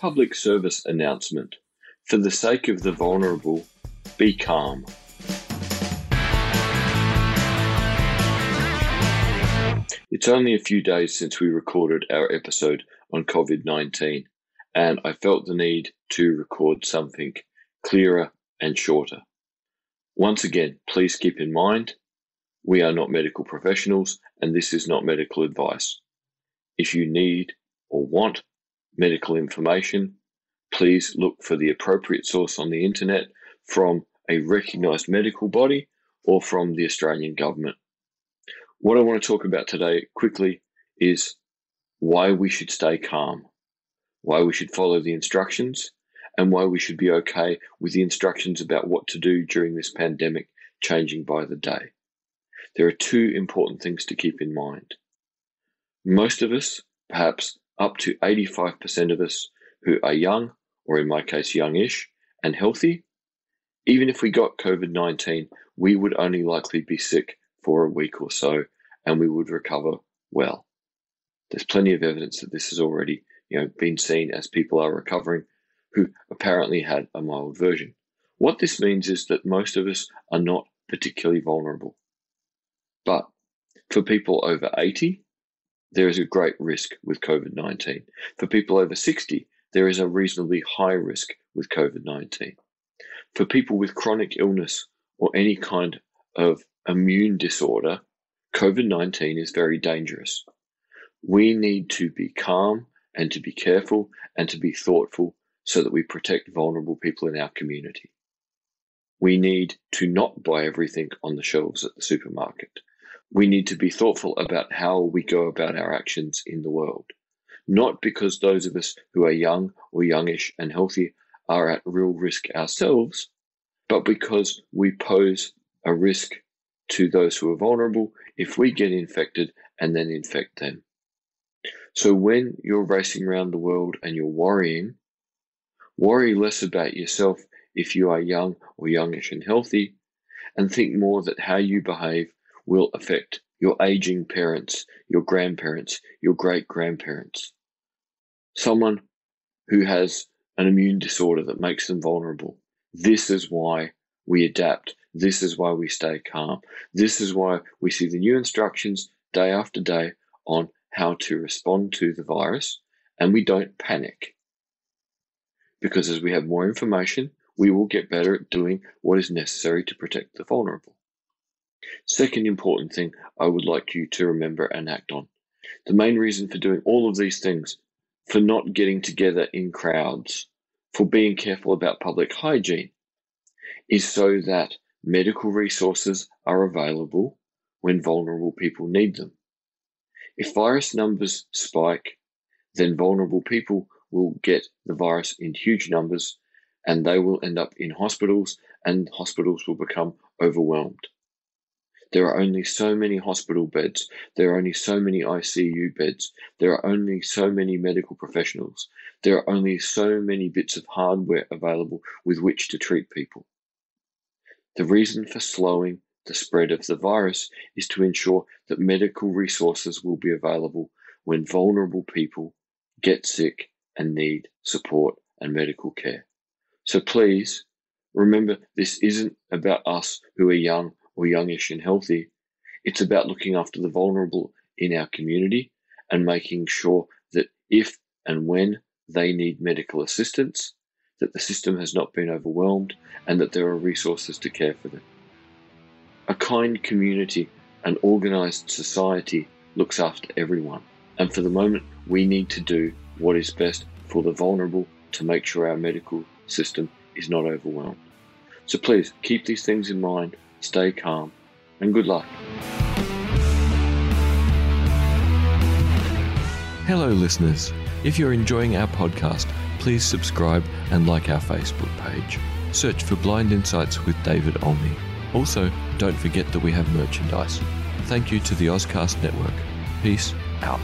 public service announcement. For the sake of the vulnerable, be calm. It's only a few days since we recorded our episode on COVID 19, and I felt the need to record something clearer and shorter. Once again, please keep in mind we are not medical professionals and this is not medical advice. If you need or want medical information, please look for the appropriate source on the internet from a recognised medical body or from the Australian government. What I want to talk about today quickly is why we should stay calm, why we should follow the instructions, and why we should be okay with the instructions about what to do during this pandemic changing by the day. There are two important things to keep in mind. Most of us, perhaps up to 85% of us who are young, or in my case, youngish, and healthy, even if we got COVID 19, we would only likely be sick for a week or so and we would recover well. There's plenty of evidence that this has already you know, been seen as people are recovering who apparently had a mild version. What this means is that most of us are not particularly vulnerable. But for people over 80, there is a great risk with COVID 19. For people over 60, there is a reasonably high risk with COVID 19. For people with chronic illness or any kind of immune disorder, COVID 19 is very dangerous. We need to be calm and to be careful and to be thoughtful so that we protect vulnerable people in our community. We need to not buy everything on the shelves at the supermarket. We need to be thoughtful about how we go about our actions in the world. Not because those of us who are young or youngish and healthy are at real risk ourselves, but because we pose a risk to those who are vulnerable if we get infected and then infect them. So when you're racing around the world and you're worrying, worry less about yourself if you are young or youngish and healthy, and think more that how you behave will affect your aging parents, your grandparents, your great grandparents. Someone who has an immune disorder that makes them vulnerable. This is why we adapt. This is why we stay calm. This is why we see the new instructions day after day on how to respond to the virus and we don't panic. Because as we have more information, we will get better at doing what is necessary to protect the vulnerable. Second important thing I would like you to remember and act on. The main reason for doing all of these things, for not getting together in crowds, for being careful about public hygiene, is so that medical resources are available when vulnerable people need them. If virus numbers spike, then vulnerable people will get the virus in huge numbers and they will end up in hospitals and hospitals will become overwhelmed. There are only so many hospital beds. There are only so many ICU beds. There are only so many medical professionals. There are only so many bits of hardware available with which to treat people. The reason for slowing the spread of the virus is to ensure that medical resources will be available when vulnerable people get sick and need support and medical care. So please remember this isn't about us who are young or youngish and healthy. It's about looking after the vulnerable in our community and making sure that if and when they need medical assistance, that the system has not been overwhelmed and that there are resources to care for them. A kind community and organized society looks after everyone. And for the moment, we need to do what is best for the vulnerable to make sure our medical system is not overwhelmed. So please keep these things in mind stay calm, and good luck. Hello, listeners. If you're enjoying our podcast, please subscribe and like our Facebook page. Search for Blind Insights with David Olney. Also, don't forget that we have merchandise. Thank you to the Ozcast Network. Peace out.